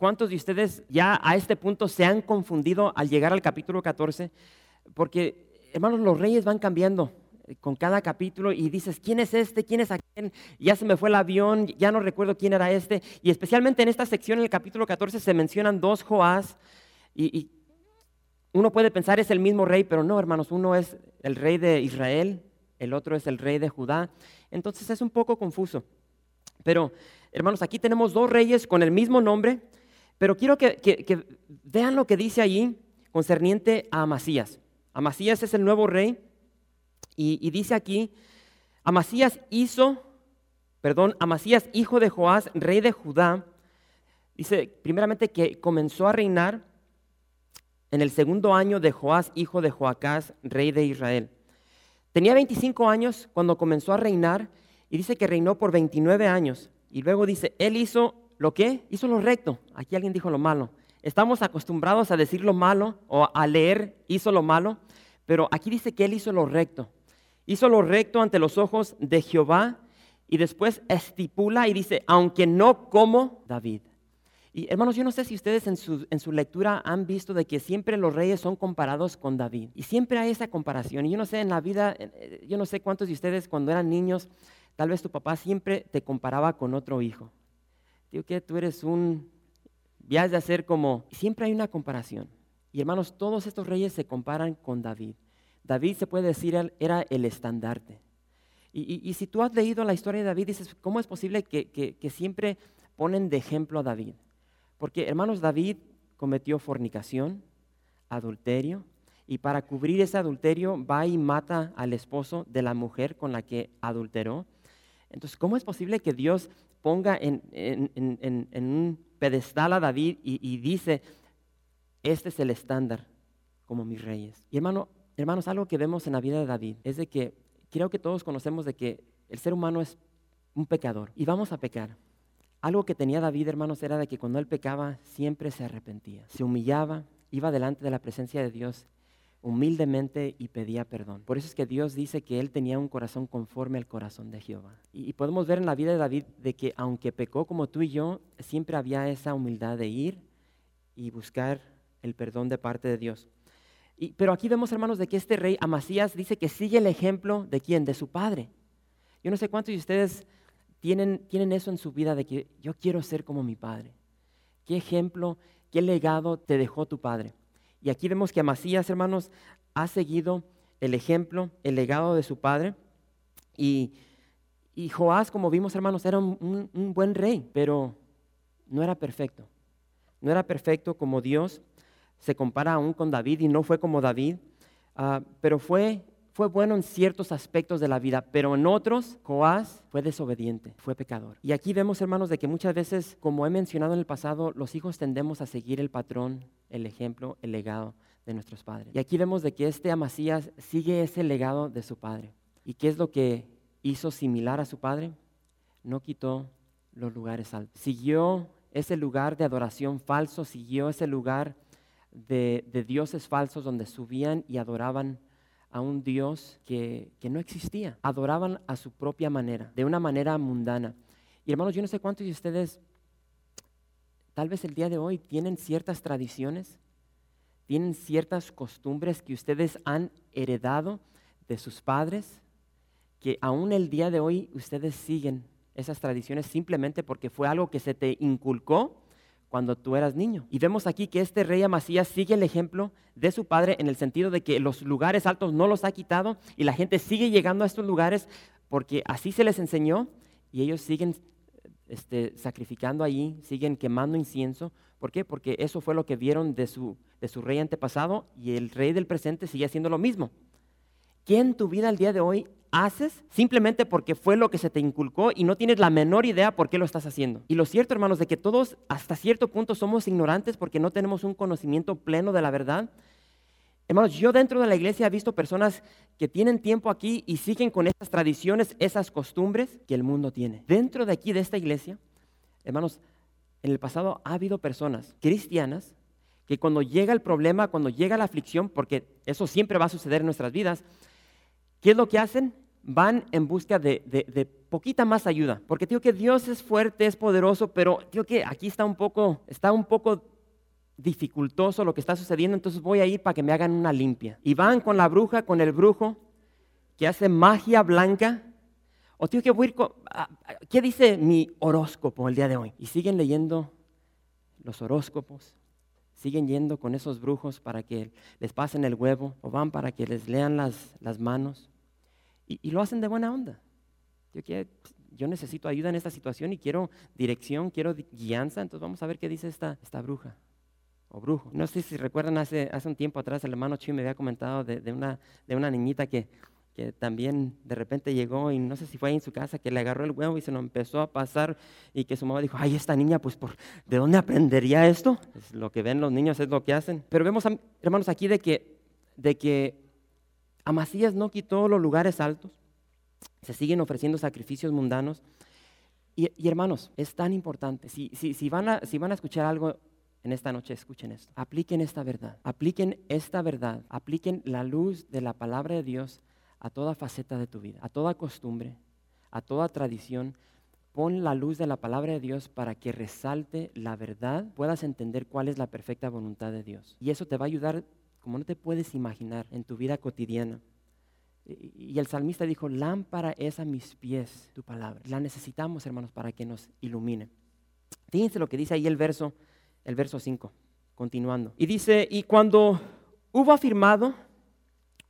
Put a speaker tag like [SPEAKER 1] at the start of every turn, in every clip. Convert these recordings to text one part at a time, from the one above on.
[SPEAKER 1] ¿Cuántos de ustedes ya a este punto se han confundido al llegar al capítulo 14? Porque, hermanos, los reyes van cambiando con cada capítulo y dices, ¿quién es este? ¿Quién es aquel? Ya se me fue el avión, ya no recuerdo quién era este. Y especialmente en esta sección, en el capítulo 14, se mencionan dos Joás. Y, uno puede pensar es el mismo rey, pero no, hermanos, uno es el rey de Israel, el otro es el rey de Judá. Entonces es un poco confuso. Pero, hermanos, aquí tenemos dos reyes con el mismo nombre, pero quiero que, vean lo que dice allí concerniente a Amasías. Amasías es el nuevo rey y, dice aquí, Amasías hizo, perdón, Amasías, hijo de Joás, rey de Judá, dice primeramente que comenzó a reinar en el segundo año de Joás, hijo de Joacás, rey de Israel. Tenía 25 años cuando comenzó a reinar y dice que reinó por 29 años. Y luego dice, él hizo ¿Lo qué? Hizo lo recto. Aquí alguien dijo lo malo. Estamos acostumbrados a decir lo malo o a leer hizo lo malo, pero aquí dice que él hizo lo recto. Hizo lo recto ante los ojos de Jehová y después estipula y dice, aunque no como David. Y hermanos, yo no sé si ustedes en su, en su, lectura han visto de que siempre los reyes son comparados con David. Y siempre hay esa comparación. Y yo no sé, en la vida, eh, yo no sé cuántos de ustedes cuando eran niños, tal vez tu papá siempre te comparaba con otro hijo. Digo que tú eres un, ya has de hacer como, siempre hay una comparación. Y hermanos, todos estos reyes se comparan con David. David se puede decir era el estandarte. Y, si tú has leído la historia de David, dices, ¿cómo es posible que, siempre ponen de ejemplo a David? Porque hermanos, David cometió fornicación, adulterio, y para cubrir ese adulterio va y mata al esposo de la mujer con la que adulteró. Entonces, ¿cómo es posible que Dios ponga en, un pedestal a David y, dice, este es el estándar como mis reyes. Y hermano, hermanos, algo que vemos en la vida de David es de que creo que todos conocemos de que el ser humano es un pecador y vamos a pecar. Algo que tenía David, hermanos, era de que cuando él pecaba siempre se arrepentía, se humillaba, iba delante de la presencia de Dios humildemente y pedía perdón. Por eso es que Dios dice que él tenía un corazón conforme al corazón de Jehová. Y, podemos ver en la vida de David de que aunque pecó como tú y yo, siempre había esa humildad de ir y buscar el perdón de parte de Dios. Y, pero aquí vemos, hermanos, de que este rey Amasías dice que sigue el ejemplo de quién, de su padre. Yo no sé cuántos de ustedes tienen, tienen eso en su vida de que yo quiero ser como mi padre. ¿Qué ejemplo, qué legado te dejó tu padre? Y aquí vemos que Amasías, hermanos, ha seguido el ejemplo, el legado de su padre. Y, Joás, como vimos, hermanos, era un, buen rey, pero no era perfecto. No era perfecto como Dios. Se compara aún con David y no fue como David, ah, pero fue, fue bueno en ciertos aspectos de la vida, pero en otros, Joás fue desobediente, fue pecador. Y aquí vemos, hermanos, de que muchas veces, como he mencionado en el pasado, los hijos tendemos a seguir el patrón el ejemplo, el legado de nuestros padres. Y aquí vemos de que este Amasías sigue ese legado de su padre. ¿Y qué es lo que hizo similar a su padre? No quitó los lugares altos. Siguió ese lugar de adoración falso, siguió ese lugar de, dioses falsos donde subían y adoraban a un Dios que, que, no existía. Adoraban a su propia manera, de una manera mundana. Y hermanos, yo no sé cuántos de ustedes Tal vez el día de hoy tienen ciertas tradiciones, tienen ciertas costumbres que ustedes han heredado de sus padres, que aún el día de hoy ustedes siguen esas tradiciones simplemente porque fue algo que se te inculcó cuando tú eras niño. Y vemos aquí que este rey Amasías sigue el ejemplo de su padre en el sentido de que los lugares altos no los ha quitado y la gente sigue llegando a estos lugares porque así se les enseñó y ellos siguen este, sacrificando allí, siguen quemando incienso. ¿Por qué? Porque eso fue lo que vieron de su, de su rey antepasado y el rey del presente sigue haciendo lo mismo. ¿Qué en tu vida el día de hoy haces simplemente porque fue lo que se te inculcó y no tienes la menor idea por qué lo estás haciendo. Y lo cierto, hermanos, de que todos hasta cierto punto somos ignorantes porque no tenemos un conocimiento pleno de la verdad. Hermanos, yo dentro de la iglesia he visto personas que tienen tiempo aquí y siguen con esas tradiciones, esas costumbres que el mundo tiene. Dentro de aquí, de esta iglesia, hermanos, en el pasado ha habido personas cristianas que cuando llega el problema, cuando llega la aflicción, porque eso siempre va a suceder en nuestras vidas, ¿qué es lo que hacen? Van en busca de, poquita más ayuda. Porque digo que Dios es fuerte, es poderoso, pero digo que aquí está un poco, está un poco dificultoso lo que está sucediendo, entonces voy a ir para que me hagan una limpia. Y van con la bruja, con el brujo, que hace magia blanca. O tengo que voy ¿qué dice mi horóscopo el día de hoy? Y siguen leyendo los horóscopos, siguen yendo con esos brujos para que les pasen el huevo, o van para que les lean las manos. Y, lo hacen de buena onda. Yo, yo necesito ayuda en esta situación y quiero dirección, quiero guianza, entonces vamos a ver qué dice esta, esta bruja o brujo. No sé si recuerdan, hace, hace un tiempo atrás el hermano Chuy me había comentado de, una, de una niñita que, que también de repente llegó y no sé si fue ahí en su casa que le agarró el huevo y se lo empezó a pasar y que su mamá dijo, ay, esta niña, pues, por, ¿de dónde aprendería esto? Es lo que ven los niños es lo que hacen. Pero vemos, hermanos, aquí de que, de que Amasías no quitó los lugares altos, se siguen ofreciendo sacrificios mundanos. Y, hermanos, es tan importante, si van a escuchar algo en esta noche escuchen esto. Apliquen esta verdad. Apliquen esta verdad. Apliquen la luz de la palabra de Dios a toda faceta de tu vida, a toda costumbre, a toda tradición. Pon la luz de la palabra de Dios para que resalte la verdad, puedas entender cuál es la perfecta voluntad de Dios. Y eso te va a ayudar como no te puedes imaginar en tu vida cotidiana. Y el salmista dijo, lámpara es a mis pies tu palabra. La necesitamos, hermanos, para que nos ilumine. Fíjense lo que dice ahí el verso el verso 5, continuando. Y dice, y cuando hubo afirmado,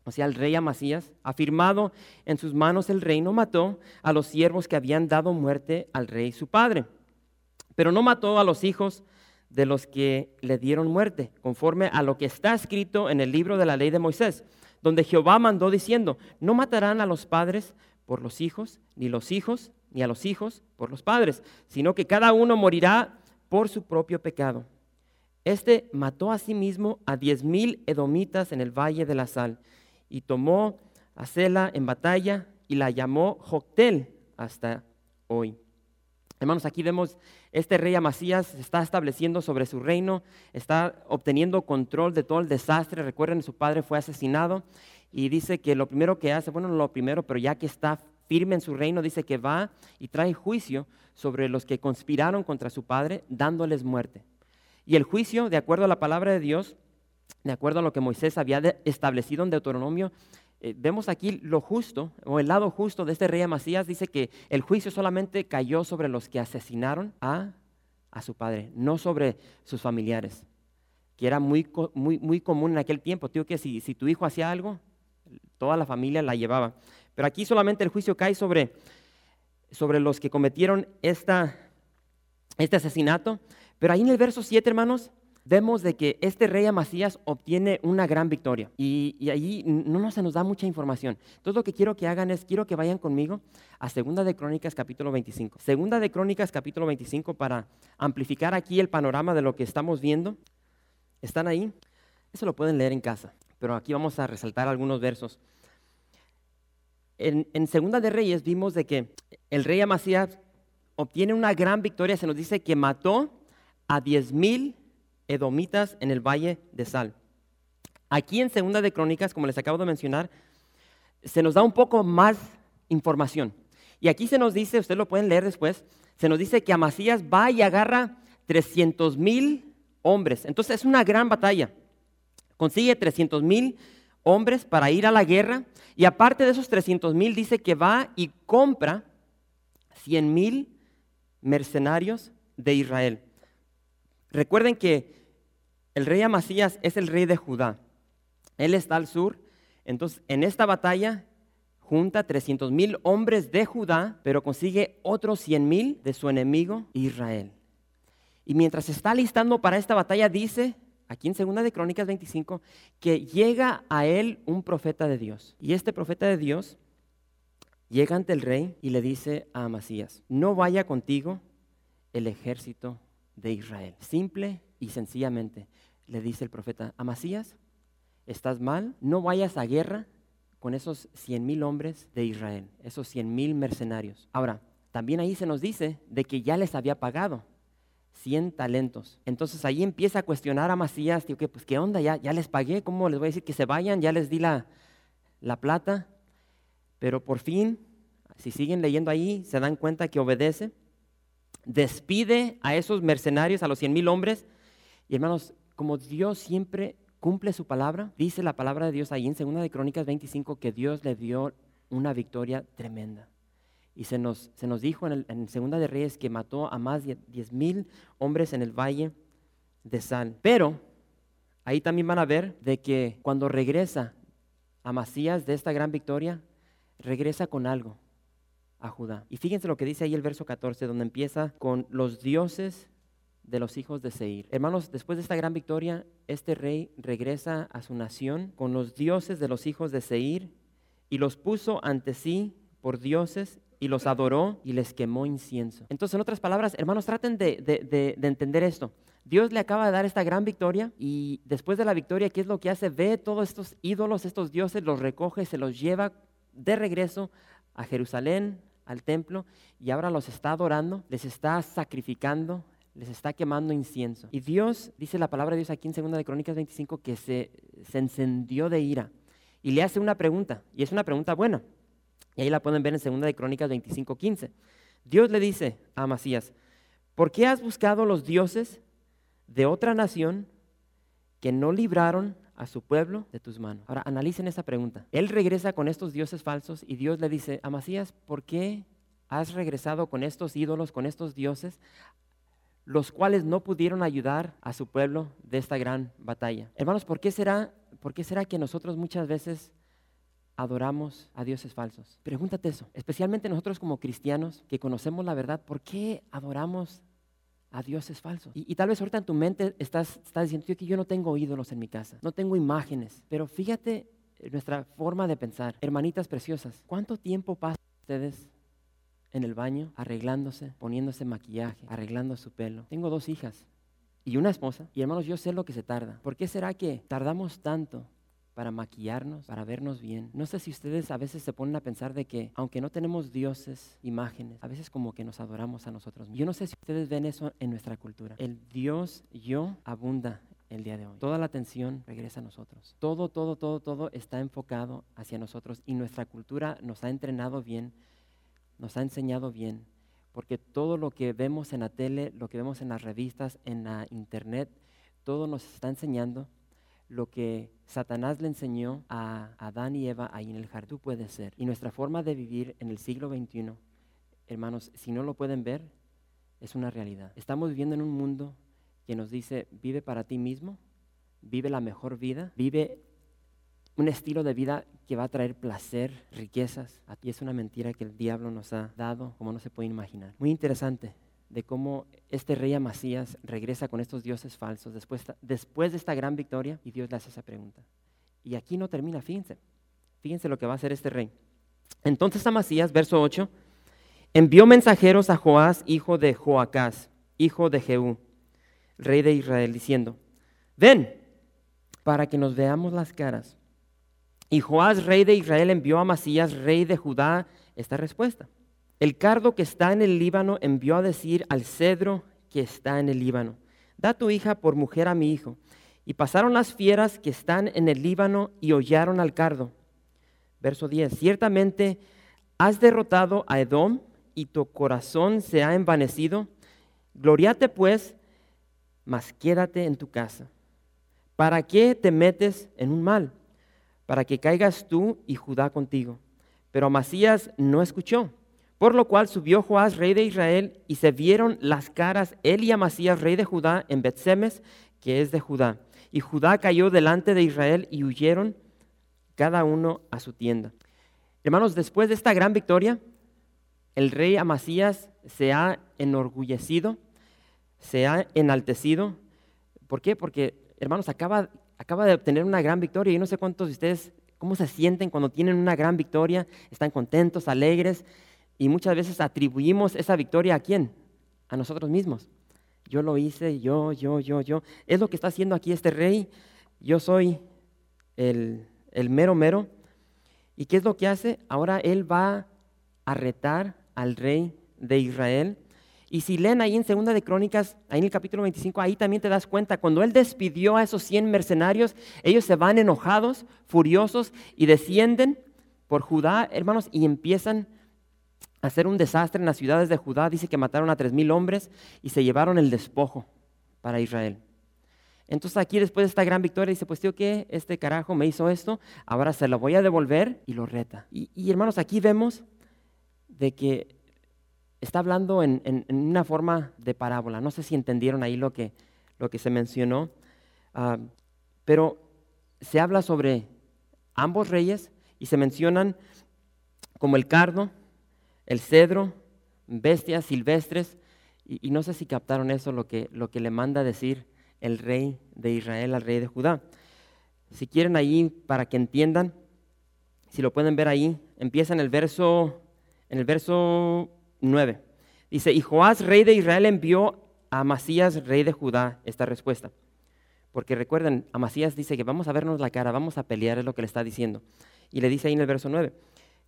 [SPEAKER 1] o sea, el rey Amasías, afirmado en sus manos el reino, mató a los siervos que habían dado muerte al rey su padre. Pero no mató a los hijos de los que le dieron muerte, conforme a lo que está escrito en el libro de la ley de Moisés, donde Jehová mandó diciendo, no matarán a los padres por los hijos, ni los hijos, ni a los hijos por los padres, sino que cada uno morirá por su propio pecado. Este mató a sí mismo a diez mil edomitas en el valle de la sal y tomó a Sela en batalla y la llamó Joctel hasta hoy. Hermanos, aquí vemos este rey Amasías está estableciendo sobre su reino, está obteniendo control de todo el desastre. Recuerden, su padre fue asesinado y dice que lo primero que hace, bueno, no lo primero, pero ya que está firme en su reino, dice que va y trae juicio sobre los que conspiraron contra su padre, dándoles muerte. Y el juicio, de acuerdo a la palabra de Dios, de acuerdo a lo que Moisés había establecido en Deuteronomio, eh, vemos aquí lo justo, o el lado justo de este rey Amasías, dice que el juicio solamente cayó sobre los que asesinaron a, a su padre, no sobre sus familiares, que era muy, muy, muy común en aquel tiempo. Tío, que si, si tu hijo hacía algo, toda la familia la llevaba. Pero aquí solamente el juicio cae sobre, sobre los que cometieron esta, este asesinato. Pero ahí en el verso 7, hermanos, vemos de que este rey Amasías obtiene una gran victoria. Y, y allí no se nos da mucha información. Entonces lo que quiero que hagan es, quiero que vayan conmigo a Segunda de Crónicas capítulo 25. Segunda de Crónicas capítulo 25 para amplificar aquí el panorama de lo que estamos viendo. ¿Están ahí? Eso lo pueden leer en casa, pero aquí vamos a resaltar algunos versos en, Segunda de Reyes vimos de que el rey Amasías obtiene una gran victoria. Se nos dice que mató a diez mil edomitas en el valle de Sal. Aquí en Segunda de Crónicas, como les acabo de mencionar, se nos da un poco más información. Y aquí se nos dice, ustedes lo pueden leer después, se nos dice que Amasías va y agarra 300 mil hombres. Entonces es una gran batalla. Consigue 300 mil hombres para ir a la guerra y aparte de esos 300 mil dice que va y compra 100 mil mercenarios de Israel. Recuerden que el rey Amasías es el rey de Judá. Él está al sur. Entonces, en esta batalla junta 300 mil hombres de Judá, pero consigue otros 100 mil de su enemigo Israel. Y mientras está listando para esta batalla, dice aquí en Segunda de Crónicas 25, que llega a él un profeta de Dios. Y este profeta de Dios llega ante el rey y le dice a Amasías, no vaya contigo el ejército de Israel. Simple y sencillamente le dice el profeta, Amasías, estás mal, no vayas a guerra con esos cien mil hombres de Israel, esos cien mil mercenarios. Ahora, también ahí se nos dice de que ya les había pagado 100 talentos. Entonces ahí empieza a cuestionar a Amasías, digo, pues qué onda, ya, ya les pagué, ¿cómo les voy a decir que se vayan? Ya les di la, la plata. Pero por fin, si siguen leyendo ahí, se dan cuenta que obedece. Despide a esos mercenarios, a los cien mil hombres. Y hermanos, como Dios siempre cumple su palabra, dice la palabra de Dios ahí en 2 de Crónicas 25 que Dios le dio una victoria tremenda. Y se nos, se nos dijo en, el, Segunda de Reyes que mató a más de diez mil hombres en el valle de Sal. Pero ahí también van a ver de que cuando regresa a Masías de esta gran victoria, regresa con algo a Judá. Y fíjense lo que dice ahí el verso 14, donde empieza con los dioses de los hijos de Seir. Hermanos, después de esta gran victoria, este rey regresa a su nación con los dioses de los hijos de Seir y los puso ante sí por dioses y los adoró y les quemó incienso. Entonces, en otras palabras, hermanos, traten de, entender esto. Dios le acaba de dar esta gran victoria y después de la victoria, ¿qué es lo que hace? Ve todos estos ídolos, estos dioses, los recoge, se los lleva de regreso a Jerusalén, al templo, y ahora los está adorando, les está sacrificando, les está quemando incienso. Y Dios, dice la palabra de Dios aquí en 2 de Crónicas 25, que se, se encendió de ira y le hace una pregunta, y es una pregunta buena. Y ahí la pueden ver en 2 de Crónicas 25, 15. Dios le dice a Amasías, ¿por qué has buscado los dioses de otra nación que no libraron a su pueblo de tus manos? Ahora analicen esa pregunta. Él regresa con estos dioses falsos y Dios le dice, Amasías, ¿por qué has regresado con estos ídolos, con estos dioses, los cuales no pudieron ayudar a su pueblo de esta gran batalla? Hermanos, ¿por qué será, por qué será que nosotros muchas veces adoramos a dioses falsos? Pregúntate eso, especialmente nosotros como cristianos que conocemos la verdad, ¿por qué adoramos a dioses falsos? Y, tal vez ahorita en tu mente estás, estás diciendo que yo no tengo ídolos en mi casa, no tengo imágenes, pero fíjate nuestra forma de pensar. Hermanitas preciosas, ¿cuánto tiempo pasan ustedes en el baño arreglándose, poniéndose maquillaje, arreglando su pelo? Tengo dos hijas y una esposa. Y hermanos, yo sé lo que se tarda. ¿Por qué será que tardamos tanto para maquillarnos, para vernos bien. No sé si ustedes a veces se ponen a pensar de que, aunque no tenemos dioses, imágenes, a veces como que nos adoramos a nosotros. Yo no sé si ustedes ven eso en nuestra cultura. El Dios yo abunda el día de hoy. Toda la atención regresa a nosotros. Todo, todo, todo, todo está enfocado hacia nosotros y nuestra cultura nos ha entrenado bien, nos ha enseñado bien, porque todo lo que vemos en la tele, lo que vemos en las revistas, en la internet, todo nos está enseñando lo que Satanás le enseñó a Adán y Eva ahí en el jardín puede ser. Y nuestra forma de vivir en el siglo XXI, hermanos, si no lo pueden ver, es una realidad. Estamos viviendo en un mundo que nos dice, vive para ti mismo, vive la mejor vida, vive un estilo de vida que va a traer placer, riquezas. Aquí es una mentira que el diablo nos ha dado, como no se puede imaginar. Muy interesante de cómo este rey Amasías regresa con estos dioses falsos después, después de esta gran victoria y Dios le hace esa pregunta. Y aquí no termina, fíjense, fíjense lo que va a hacer este rey. Entonces Amasías, verso 8, envió mensajeros a Joás, hijo de Joacás, hijo de Jehú, rey de Israel, diciendo, ven para que nos veamos las caras. Y Joás, rey de Israel, envió a Amasías, rey de Judá, esta respuesta. El cardo que está en el Líbano envió a decir al cedro que está en el Líbano, da tu hija por mujer a mi hijo. Y pasaron las fieras que están en el Líbano y hollaron al cardo. Verso 10, ciertamente has derrotado a Edom y tu corazón se ha envanecido. Gloriate pues, mas quédate en tu casa. ¿Para qué te metes en un mal? Para que caigas tú y Judá contigo. Pero Amasías no escuchó por lo cual subió Joás, rey de Israel, y se vieron las caras él y Amasías, rey de Judá, en Betsemes, que es de Judá. Y Judá cayó delante de Israel y huyeron cada uno a su tienda. Hermanos, después de esta gran victoria, el rey Amasías se ha enorgullecido, se ha enaltecido. ¿Por qué? Porque, hermanos, acaba, acaba de obtener una gran victoria. y no sé cuántos de ustedes cómo se sienten cuando tienen una gran victoria, están contentos, alegres, y muchas veces atribuimos esa victoria a quién? A nosotros mismos. Yo lo hice, yo, yo, yo, yo. Es lo que está haciendo aquí este rey. Yo soy el, el mero mero. ¿Y qué es lo que hace? Ahora él va a retar al rey de Israel. Y si leen ahí en Segunda de Crónicas, ahí en el capítulo 25, ahí también te das cuenta, cuando él despidió a esos 100 mercenarios, ellos se van enojados, furiosos y descienden por Judá, hermanos, y empiezan hacer un desastre en las ciudades de Judá. Dice que mataron a tres mil hombres y se llevaron el despojo para Israel. Entonces aquí después de esta gran victoria dice, pues tío, ¿qué? Este carajo me hizo esto, ahora se lo voy a devolver y lo reta. Y, hermanos, aquí vemos de que está hablando en, una forma de parábola. No sé si entendieron ahí lo que, lo que se mencionó, ah, pero se habla sobre ambos reyes y se mencionan como el cardo, el cedro, bestias silvestres, y, no sé si captaron eso, lo que, lo que le manda decir el rey de Israel al rey de Judá. Si quieren ahí, para que entiendan, si lo pueden ver ahí, empieza en el verso, en el verso 9. Dice, y Joás, rey de Israel, envió a Amasías, rey de Judá, esta respuesta. Porque recuerden, Amasías dice que vamos a vernos la cara, vamos a pelear, es lo que le está diciendo. Y le dice ahí en el verso 9,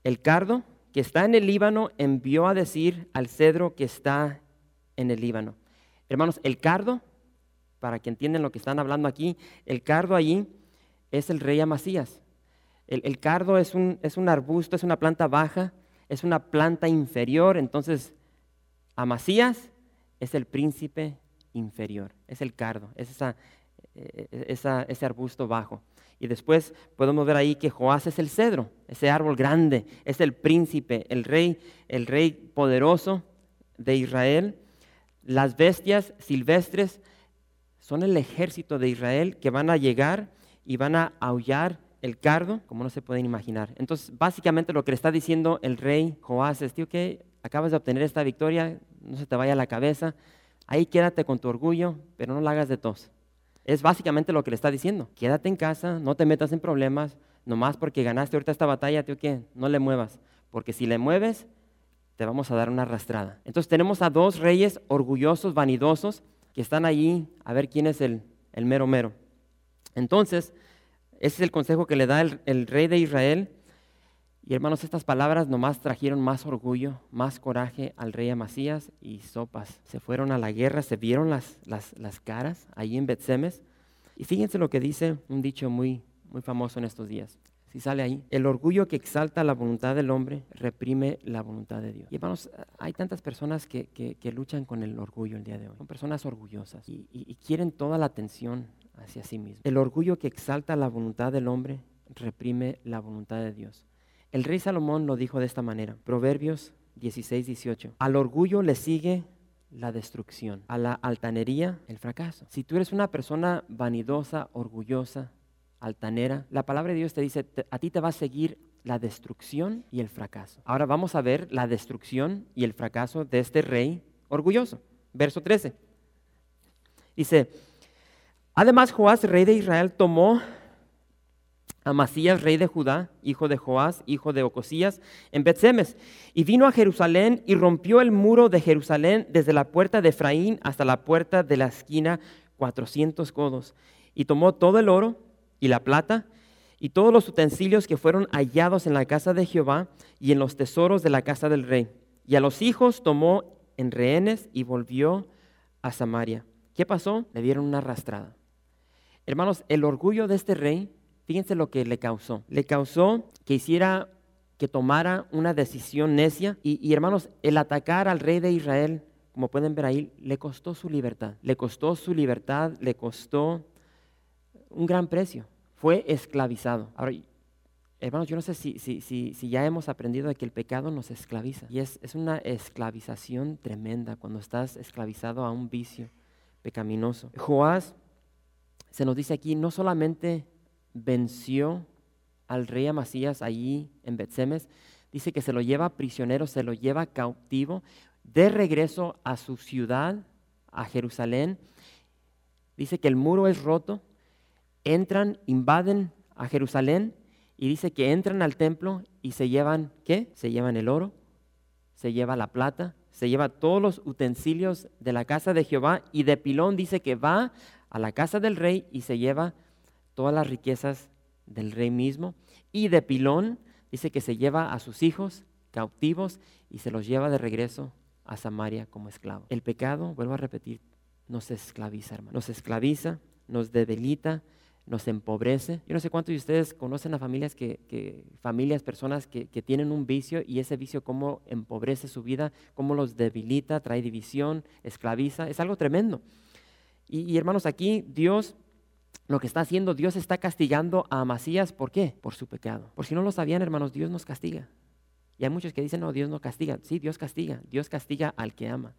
[SPEAKER 1] el cardo que está en el Líbano envió a decir al cedro que está en el Líbano. Hermanos, el cardo, para que entiendan lo que están hablando aquí, el cardo allí es el rey Amasías. El, cardo es un, es un arbusto, es una planta baja es una planta inferior, entonces Amasías es el príncipe inferior, es el cardo, es esa, eh, ese arbusto bajo. Y después podemos ver ahí que Joás es el cedro, ese árbol grande, es el príncipe, el rey, el rey poderoso de Israel. Las bestias silvestres son el ejército de Israel que van a llegar y van a aullar el cardo, como no se pueden imaginar. Entonces, básicamente lo que le está diciendo el rey Joás es, tío, que acabas de obtener esta victoria, no se te vaya la cabeza, ahí quédate con tu orgullo, pero no la hagas de tos. Es básicamente lo que le está diciendo. Quédate en casa, no te metas en problemas, nomás porque ganaste ahorita esta batalla, tío, que no le muevas, porque si le mueves, te vamos a dar una arrastrada. Entonces tenemos a dos reyes orgullosos, vanidosos, que están allí a ver quién es el, el mero mero. Entonces, ese es el consejo que le da el, rey de Israel. Y hermanos, estas palabras nomás trajeron más orgullo, más coraje al rey Amasías y sopas. Se fueron a la guerra, se vieron las, las, caras ahí en Betsemes. Y fíjense lo que dice un dicho muy, muy famoso en estos días. Si sale ahí, el orgullo que exalta la voluntad del hombre reprime la voluntad de Dios. Y hermanos, hay tantas personas que, que, luchan con el orgullo el día de hoy. Son personas orgullosas y, y quieren toda la atención, hacia sí mismo. El orgullo que exalta la voluntad del hombre reprime la voluntad de Dios. El rey Salomón lo dijo de esta manera, Proverbios 16, 18. Al orgullo le sigue la destrucción, a la altanería el fracaso. Si tú eres una persona vanidosa, orgullosa, altanera, la palabra de Dios te dice, a ti te va a seguir la destrucción y el fracaso. Ahora vamos a ver la destrucción y el fracaso de este rey orgulloso. Verso 13. Dice, Además, Joás, rey de Israel, tomó a Masías, rey de Judá, hijo de Joás, hijo de Ocosías, en Betsemes, y vino a Jerusalén y rompió el muro de Jerusalén desde la puerta de Efraín hasta la puerta de la esquina, cuatrocientos codos, y tomó todo el oro y la plata y todos los utensilios que fueron hallados en la casa de Jehová y en los tesoros de la casa del rey. Y a los hijos tomó en rehenes y volvió a Samaria. ¿Qué pasó? Le dieron una arrastrada. Hermanos, el orgullo de este rey, fíjense lo que le causó. Le causó que hiciera, que tomara una decisión necia. Y, hermanos, el atacar al rey de Israel, como pueden ver ahí, le costó su libertad. Le costó su libertad, le costó un gran precio. Fue esclavizado. Ahora, hermanos, yo no sé si, si, si, ya hemos aprendido de que el pecado nos esclaviza. Y es, es una esclavización tremenda cuando estás esclavizado a un vicio pecaminoso. Joás se nos dice aquí, no solamente venció al rey Amasías allí en Betsemes, dice que se lo lleva prisionero, se lo lleva cautivo, de regreso a su ciudad, a Jerusalén. Dice que el muro es roto, entran, invaden a Jerusalén y dice que entran al templo y se llevan, ¿qué? Se llevan el oro, se lleva la plata, se lleva todos los utensilios de la casa de Jehová y de Pilón dice que va a la casa del rey y se lleva todas las riquezas del rey mismo. Y de Pilón dice que se lleva a sus hijos cautivos y se los lleva de regreso a Samaria como esclavo. El pecado, vuelvo a repetir, nos esclaviza, hermano. Nos esclaviza, nos debilita, nos empobrece. Yo no sé cuántos de ustedes conocen a familias, que, familias personas que, tienen un vicio y ese vicio cómo empobrece su vida, cómo los debilita, trae división, esclaviza. Es algo tremendo. Y hermanos, aquí Dios lo que está haciendo, Dios está castigando a Amasías. ¿Por qué? Por su pecado. Por si no lo sabían, hermanos, Dios nos castiga. Y hay muchos que dicen, no, Dios no castiga. Sí, Dios castiga. Dios castiga al que ama.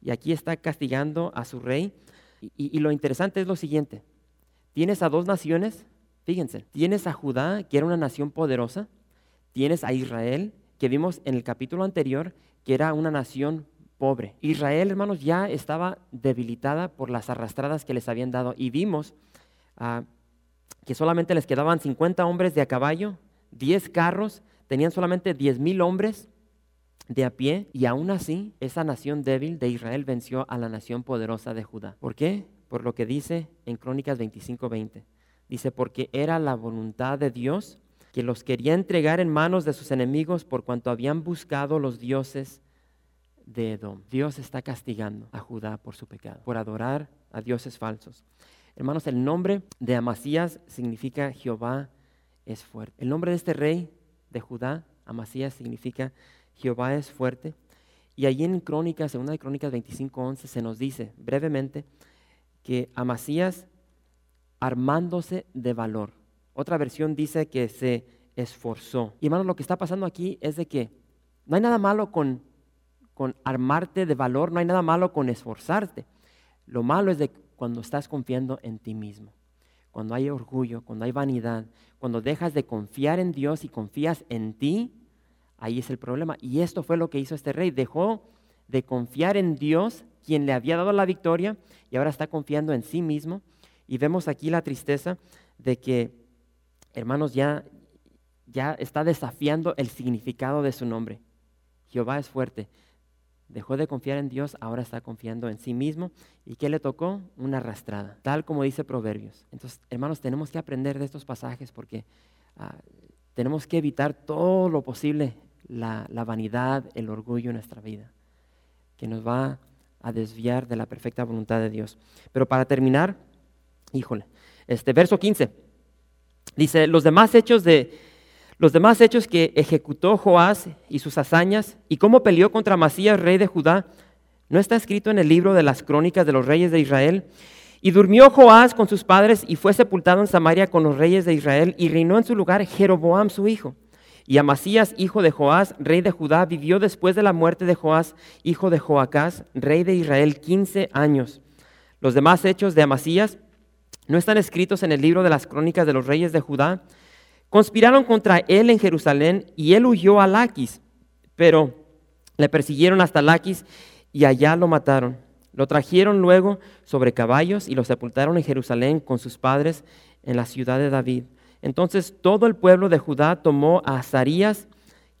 [SPEAKER 1] Y aquí está castigando a su rey. Y, lo interesante es lo siguiente. Tienes a dos naciones, fíjense, tienes a Judá, que era una nación poderosa, tienes a Israel, que vimos en el capítulo anterior, que era una nación pobre. Israel, hermanos, ya estaba debilitada por las arrastradas que les habían dado. Y vimos ah, que solamente les quedaban 50 hombres de a caballo, 10 carros, tenían solamente diez mil hombres de a pie y aún así esa nación débil de Israel venció a la nación poderosa de Judá. ¿Por qué? Por lo que dice en Crónicas 25:20. Dice, porque era la voluntad de Dios que los quería entregar en manos de sus enemigos por cuanto habían buscado los dioses de. Dios está castigando a Judá por su pecado, por adorar a dioses falsos. Hermanos, el nombre de Amasías significa Jehová es fuerte. El nombre de este rey de Judá, Amasías significa Jehová es fuerte. Y allí en Crónicas, segunda de Crónicas 25:11 se nos dice brevemente que Amasías armándose de valor. Otra versión dice que se esforzó. Y hermanos, lo que está pasando aquí es de que no hay nada malo con, con armarte de valor, no hay nada malo con esforzarte. Lo malo es de cuando estás confiando en ti mismo cuando hay orgullo, cuando hay vanidad, cuando dejas de confiar en Dios y confías en ti, ahí es el problema. Y esto fue lo que hizo este rey. Dejó de confiar en Dios, quien le había dado la victoria, y ahora está confiando en sí mismo. Y vemos aquí la tristeza de que, hermanos, ya, ya está desafiando el significado de su nombre. Jehová es fuerte. Dejó de confiar en Dios, ahora está confiando en sí mismo. ¿Y qué le tocó? Una arrastrada, tal como dice Proverbios. Entonces, hermanos, tenemos que aprender de estos pasajes porque ah, tenemos que evitar todo lo posible la, vanidad, el orgullo en nuestra vida, que nos va a desviar de la perfecta voluntad de Dios. Pero para terminar, híjole, este verso 15 dice, los demás hechos de los demás hechos que ejecutó Joás y sus hazañas y cómo peleó contra Masías, rey de Judá, no está escrito en el libro de las crónicas de los reyes de Israel. Y durmió Joás con sus padres y fue sepultado en Samaria con los reyes de Israel y reinó en su lugar Jeroboam su hijo. Y Amasías, hijo de Joás, rey de Judá, vivió después de la muerte de Joás, hijo de Joacás, rey de Israel, quince años. Los demás hechos de Amasías no están escritos en el libro de las crónicas de los reyes de Judá. Conspiraron contra él en Jerusalén y él huyó a Laquis, pero le persiguieron hasta Laquis y allá lo mataron. Lo trajeron luego sobre caballos y lo sepultaron en Jerusalén con sus padres en la ciudad de David. Entonces todo el pueblo de Judá tomó a Azarías,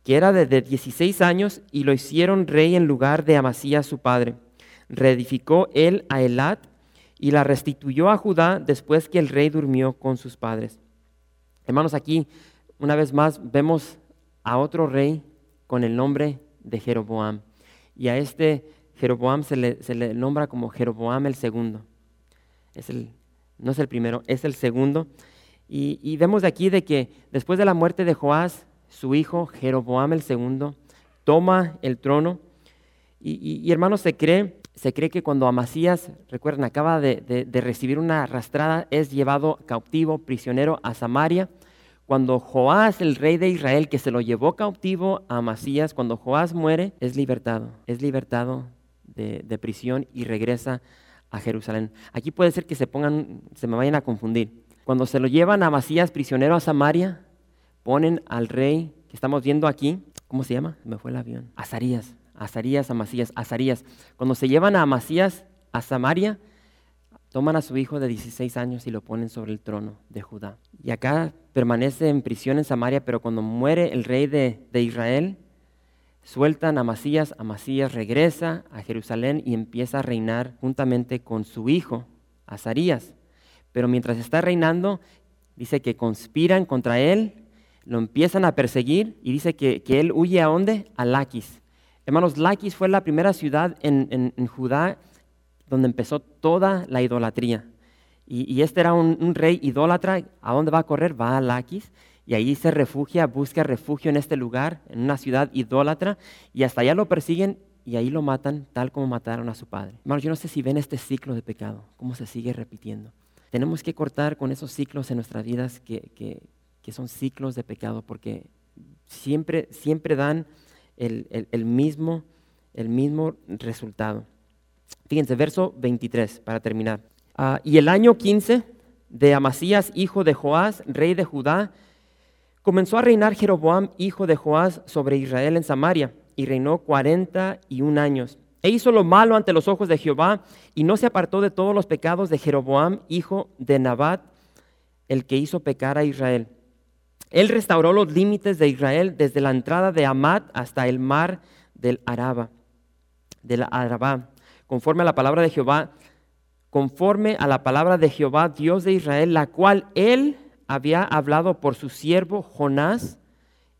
[SPEAKER 1] que era de 16 años, y lo hicieron rey en lugar de Amasías su padre. Reedificó él a Elat y la restituyó a Judá después que el rey durmió con sus padres. Hermanos, aquí una vez más vemos a otro rey con el nombre de Jeroboam. Y a este Jeroboam se le, nombra como Jeroboam el segundo. Es el, no es el primero, es el segundo. Y, vemos de aquí de que después de la muerte de Joás, su hijo Jeroboam el segundo toma el trono. Y, hermanos, se cree, se cree que cuando Amasías, recuerden, acaba de, recibir una arrastrada, es llevado cautivo, prisionero a Samaria. Cuando Joás, el rey de Israel, que se lo llevó cautivo a Amasías, cuando Joás muere, es libertado, es libertado de, prisión y regresa a Jerusalén. Aquí puede ser que se pongan, se me vayan a confundir. Cuando se lo llevan a Amasías prisionero a Samaria, ponen al rey que estamos viendo aquí, ¿cómo se llama? Me fue el avión. Azarías, Azarías, Amasías, Azarías. Cuando se llevan a Amasías a Samaria, toman a su hijo de 16 años y lo ponen sobre el trono de Judá. Y acá permanece en prisión en Samaria, pero cuando muere el rey de, de Israel, sueltan a Amasías, Amasías regresa a Jerusalén y empieza a reinar juntamente con su hijo, Azarías. Pero mientras está reinando, dice que conspiran contra él, lo empiezan a perseguir y dice que, él huye a dónde? A Laquis. Hermanos, Laquis fue la primera ciudad en, Judá donde empezó toda la idolatría. Y, este era un, rey idólatra. ¿A dónde va a correr? Va a Laquis. Y ahí se refugia, busca refugio en este lugar, en una ciudad idólatra. Y hasta allá lo persiguen y ahí lo matan tal como mataron a su padre. Hermanos, yo no sé si ven este ciclo de pecado, cómo se sigue repitiendo. Tenemos que cortar con esos ciclos en nuestras vidas que, que, son ciclos de pecado porque siempre, siempre dan el, mismo, el mismo resultado. Fíjense, verso 23 para terminar. Ah, y el año 15 de Amasías, hijo de Joás, rey de Judá, comenzó a reinar Jeroboam, hijo de Joás, sobre Israel en Samaria y reinó cuarenta y un años. E hizo lo malo ante los ojos de Jehová y no se apartó de todos los pecados de Jeroboam, hijo de Nabat, el que hizo pecar a Israel. Él restauró los límites de Israel desde la entrada de Amat hasta el mar del Araba, del Arabá, conforme a la palabra de Jehová, conforme a la palabra de Jehová, Dios de Israel, la cual él había hablado por su siervo Jonás,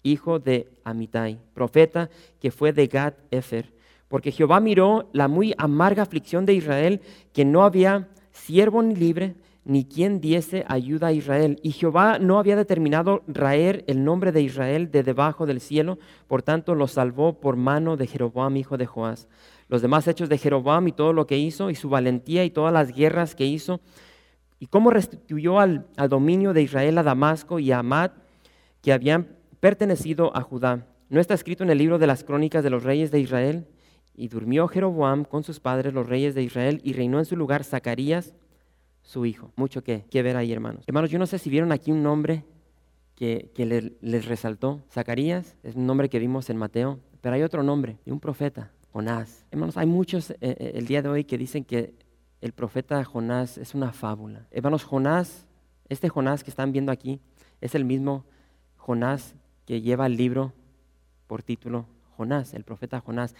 [SPEAKER 1] hijo de Amitai, profeta que fue de Gad Efer. Porque Jehová miró la muy amarga aflicción de Israel, que no había siervo ni libre, ni quien diese ayuda a Israel. Y Jehová no había determinado raer el nombre de Israel de debajo del cielo, por tanto lo salvó por mano de Jeroboam, hijo de Joás. Los demás hechos de Jeroboam y todo lo que hizo, y su valentía y todas las guerras que hizo, y cómo restituyó al, al dominio de Israel a Damasco y a Amat, que habían pertenecido a Judá. ¿No está escrito en el libro de las crónicas de los reyes de Israel? Y durmió Jeroboam con sus padres, los reyes de Israel, y reinó en su lugar Zacarías, su hijo. Mucho que, que ver ahí, hermanos. Hermanos, yo no sé si vieron aquí un nombre que, les resaltó. Zacarías es un nombre que vimos en Mateo, pero hay otro nombre, un profeta, Jonás. Hermanos, hay muchos eh, eh, el día de hoy que dicen que el profeta Jonás es una fábula. Hermanos, Jonás, este Jonás que están viendo aquí, es el mismo Jonás que lleva el libro por título Jonás, el profeta Jonás.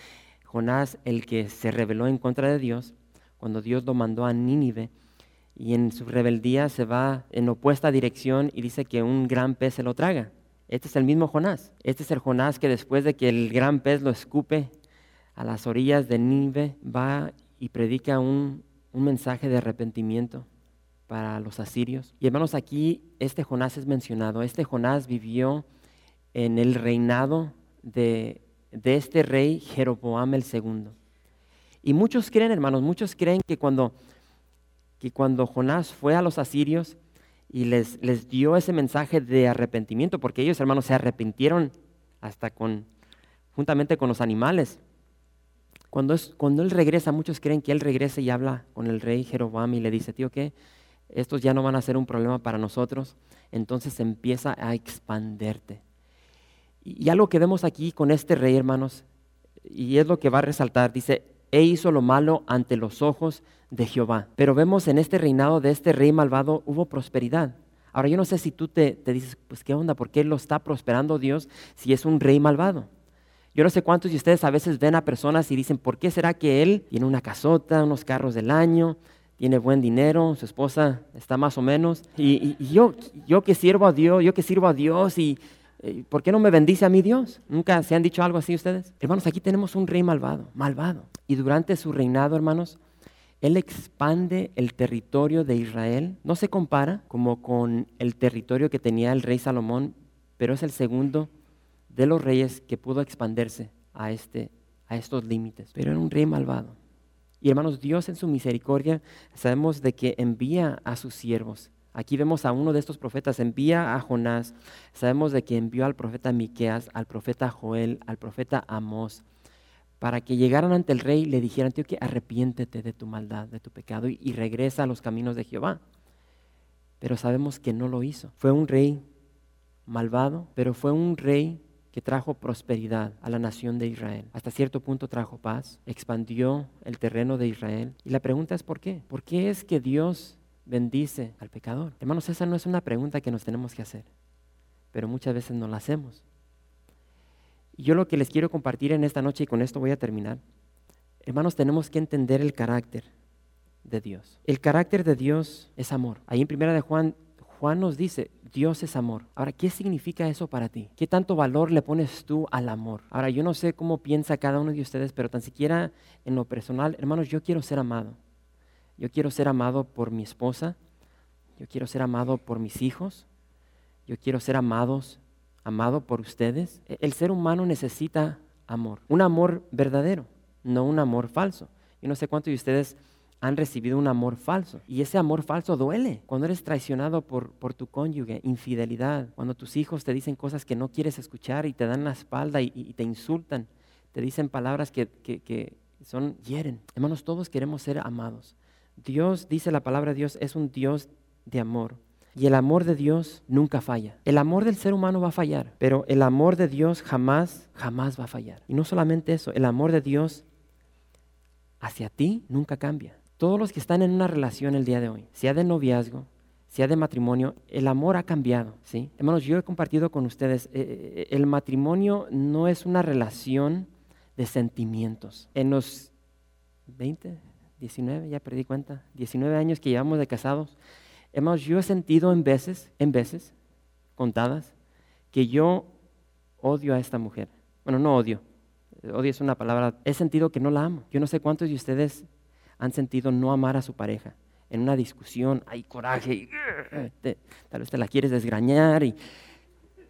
[SPEAKER 1] Jonás, el que se rebeló en contra de Dios, cuando Dios lo mandó a Nínive, y en su rebeldía se va en opuesta dirección y dice que un gran pez se lo traga. Este es el mismo Jonás. Este es el Jonás que después de que el gran pez lo escupe a las orillas de Nínive, va y predica un, un mensaje de arrepentimiento para los asirios. Y hermanos, aquí este Jonás es mencionado. Este Jonás vivió en el reinado de, este rey Jeroboam el segundo. Y muchos creen, hermanos, muchos creen que cuando, que cuando Jonás fue a los asirios y les, les dio ese mensaje de arrepentimiento, porque ellos, hermanos, se arrepintieron hasta con, juntamente con los animales. Cuando, es, cuando él regresa, muchos creen que él regresa y habla con el rey Jeroboam y le dice, tío, ¿qué? Estos ya no van a ser un problema para nosotros. Entonces empieza a expanderte. Y algo que vemos aquí con este rey, hermanos, y es lo que va a resaltar, dice, e hizo lo malo ante los ojos de Jehová. Pero vemos en este reinado de este rey malvado hubo prosperidad. Ahora yo no sé si tú te, te dices, pues qué onda, ¿por qué lo está prosperando Dios si es un rey malvado? Yo no sé cuántos de ustedes a veces ven a personas y dicen, ¿por qué será que él tiene una casota, unos carros del año, tiene buen dinero, su esposa está más o menos? Y, y yo, yo que sirvo a Dios, yo que sirvo a Dios y eh, ¿por qué no me bendice a mi Dios? ¿Nunca se han dicho algo así ustedes? Hermanos, aquí tenemos un rey malvado, malvado. Y durante su reinado, hermanos, él expande el territorio de Israel. No se compara como con el territorio que tenía el rey Salomón, pero es el segundo de los reyes que pudo expandirse a, este, a estos límites. Pero era un rey malvado. Y hermanos, Dios en su misericordia sabemos de que envía a sus siervos Aquí vemos a uno de estos profetas, envía a Jonás. Sabemos de que envió al profeta Miqueas, al profeta Joel, al profeta Amós, para que llegaran ante el rey y le dijeran, tío, que arrepiéntete de tu maldad, de tu pecado y, y regresa a los caminos de Jehová. Pero sabemos que no lo hizo. Fue un rey malvado, pero fue un rey que trajo prosperidad a la nación de Israel. Hasta cierto punto trajo paz, expandió el terreno de Israel. Y la pregunta es ¿por qué? ¿Por qué es que Dios bendice al pecador? Hermanos, esa no es una pregunta que nos tenemos que hacer, pero muchas veces no la hacemos. Y yo lo que les quiero compartir en esta noche, y con esto voy a terminar, hermanos, tenemos que entender el carácter de Dios. El carácter de Dios es amor. Ahí en primera de Juan Juan nos dice, Dios es amor. Ahora, ¿qué significa eso para ti? ¿Qué tanto valor le pones tú al amor? Ahora, yo no sé cómo piensa cada uno de ustedes, pero tan siquiera en lo personal, hermanos, yo quiero ser amado. Yo quiero ser amado por mi esposa, yo quiero ser amado por mis hijos, yo quiero ser amados, amado por ustedes. E, el ser humano necesita amor, un amor verdadero, no un amor falso. Yo no sé cuántos de ustedes han recibido un amor falso. Y ese amor falso duele. Cuando eres traicionado por, por tu cónyuge, infidelidad, cuando tus hijos te dicen cosas que no quieres escuchar y te dan la espalda y, te insultan, te dicen palabras que, que, que son, hieren. Hermanos, todos queremos ser amados. Dios, dice la palabra de Dios, es un Dios de amor. Y el amor de Dios nunca falla. El amor del ser humano va a fallar, pero el amor de Dios jamás, jamás va a fallar. Y no solamente eso, el amor de Dios hacia ti nunca cambia todos los que están en una relación el día de hoy, sea de noviazgo, sea de matrimonio, el amor ha cambiado, ¿sí? Hermanos, yo he compartido con ustedes, eh, eh, el matrimonio no es una relación de sentimientos. En los 20, 19, ya perdí cuenta, 19 años que llevamos de casados, hermanos, yo he sentido en veces, en veces, contadas, que yo odio a esta mujer. Bueno, no odio, odio es una palabra, he sentido que no la amo. Yo no sé cuántos de ustedes han sentido no amar a su pareja. En una discusión hay coraje y tal vez te la quieres desgrañar y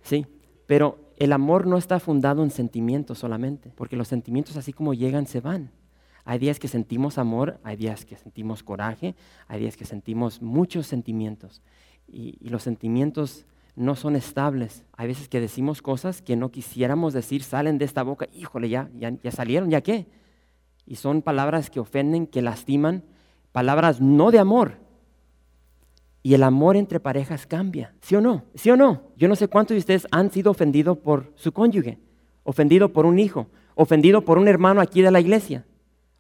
[SPEAKER 1] sí, pero el amor no está fundado en sentimientos solamente, porque los sentimientos así como llegan se van. Hay días que sentimos amor, hay días que sentimos coraje, hay días que sentimos muchos sentimientos y, los sentimientos no son estables. Hay veces que decimos cosas que no quisiéramos decir, salen de esta boca, híjole, ya, ya, ya salieron, ¿ya qué? y son palabras que ofenden, que lastiman, palabras no de amor. Y el amor entre parejas cambia, ¿sí o no? ¿Sí o no? Yo no sé cuántos de ustedes han sido ofendidos por su cónyuge, ofendido por un hijo, ofendido por un hermano aquí de la iglesia,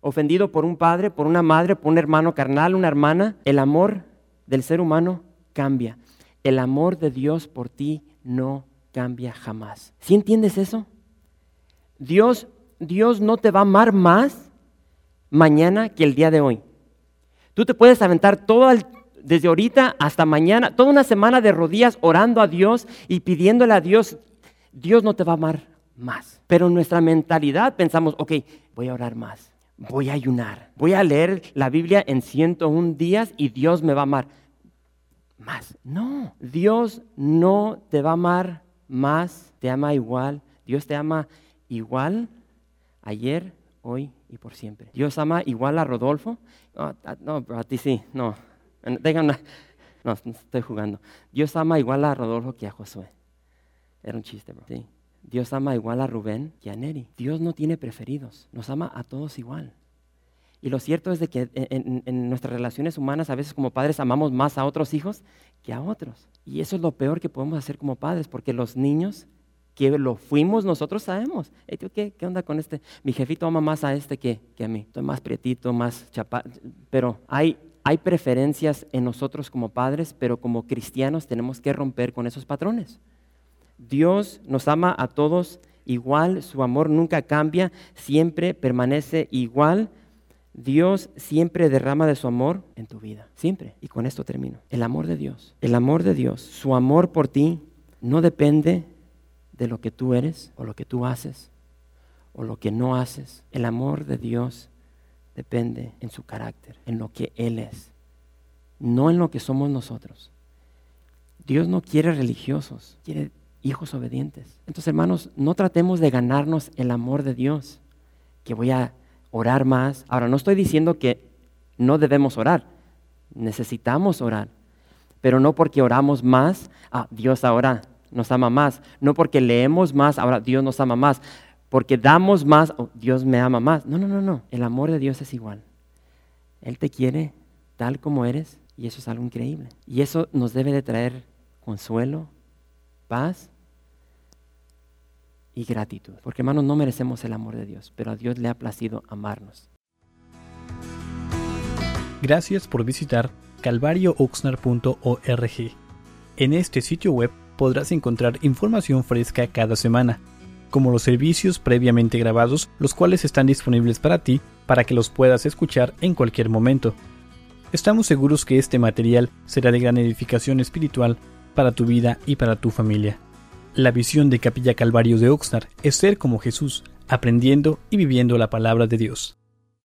[SPEAKER 1] ofendido por un padre, por una madre, por un hermano carnal, una hermana. El amor del ser humano cambia. El amor de Dios por ti no cambia jamás. ¿Sí entiendes eso? Dios, Dios no te va a amar más mañana que el día de hoy. Tú te puedes aventar todo desde ahorita hasta mañana, toda una semana de rodillas orando a Dios y pidiéndole a Dios, Dios no te va a amar más. Pero en nuestra mentalidad pensamos, ok, voy a orar más, voy a ayunar, voy a leer la Biblia en 101 días y Dios me va a amar más. No, Dios no te va a amar más, te ama igual. Dios te ama igual ayer, hoy y por siempre. Dios ama igual a Rodolfo. No, a ti sí, no. Déjame, no, estoy jugando. Dios ama igual a Rodolfo que a Josué. Era un chiste, bro. Sí. Dios ama igual a Rubén que a Neri. Dios no tiene preferidos. Nos ama a todos igual. Y lo cierto es de que en, nuestras relaciones humanas a veces como padres amamos más a otros hijos que a otros. Y eso es lo peor que podemos hacer como padres, porque los niños que lo fuimos nosotros sabemos. ¿qué, ¿qué, onda con este? Mi jefito ama más a este que, que a mí. Estoy más prietito, más chapa. Pero hay, hay preferencias en nosotros como padres, pero como cristianos tenemos que romper con esos patrones. Dios nos ama a todos igual, su amor nunca cambia, siempre permanece igual. Dios siempre derrama de su amor en tu vida, siempre. Y con esto termino. El amor de Dios, el amor de Dios, su amor por ti no depende de lo que tú eres o lo que tú haces o lo que no haces. El amor de Dios depende en su carácter, en lo que Él es, no en lo que somos nosotros. Dios no quiere religiosos, quiere hijos obedientes. Entonces, hermanos, no tratemos de ganarnos el amor de Dios, que voy a orar más. Ahora, no estoy diciendo que no debemos orar, necesitamos orar, pero no porque oramos más, ah, Dios ahora nos ama más. No porque leemos más, ahora Dios nos ama más. Porque damos más, oh, Dios me ama más. No, no, no, no. El amor de Dios es igual. Él te quiere tal como eres y eso es algo increíble. Y eso nos debe de traer consuelo, paz y gratitud. Porque hermanos, no merecemos el amor de Dios, pero a Dios le ha placido amarnos.
[SPEAKER 2] Gracias por visitar calvariooxnar.org. En este sitio web podrás encontrar información fresca cada semana, como los servicios previamente grabados, los cuales están disponibles para ti para que los puedas escuchar en cualquier momento. Estamos seguros que este material será de gran edificación espiritual para tu vida y para tu familia. La visión de Capilla Calvario de Oxnard es ser como Jesús, aprendiendo y viviendo la palabra de Dios.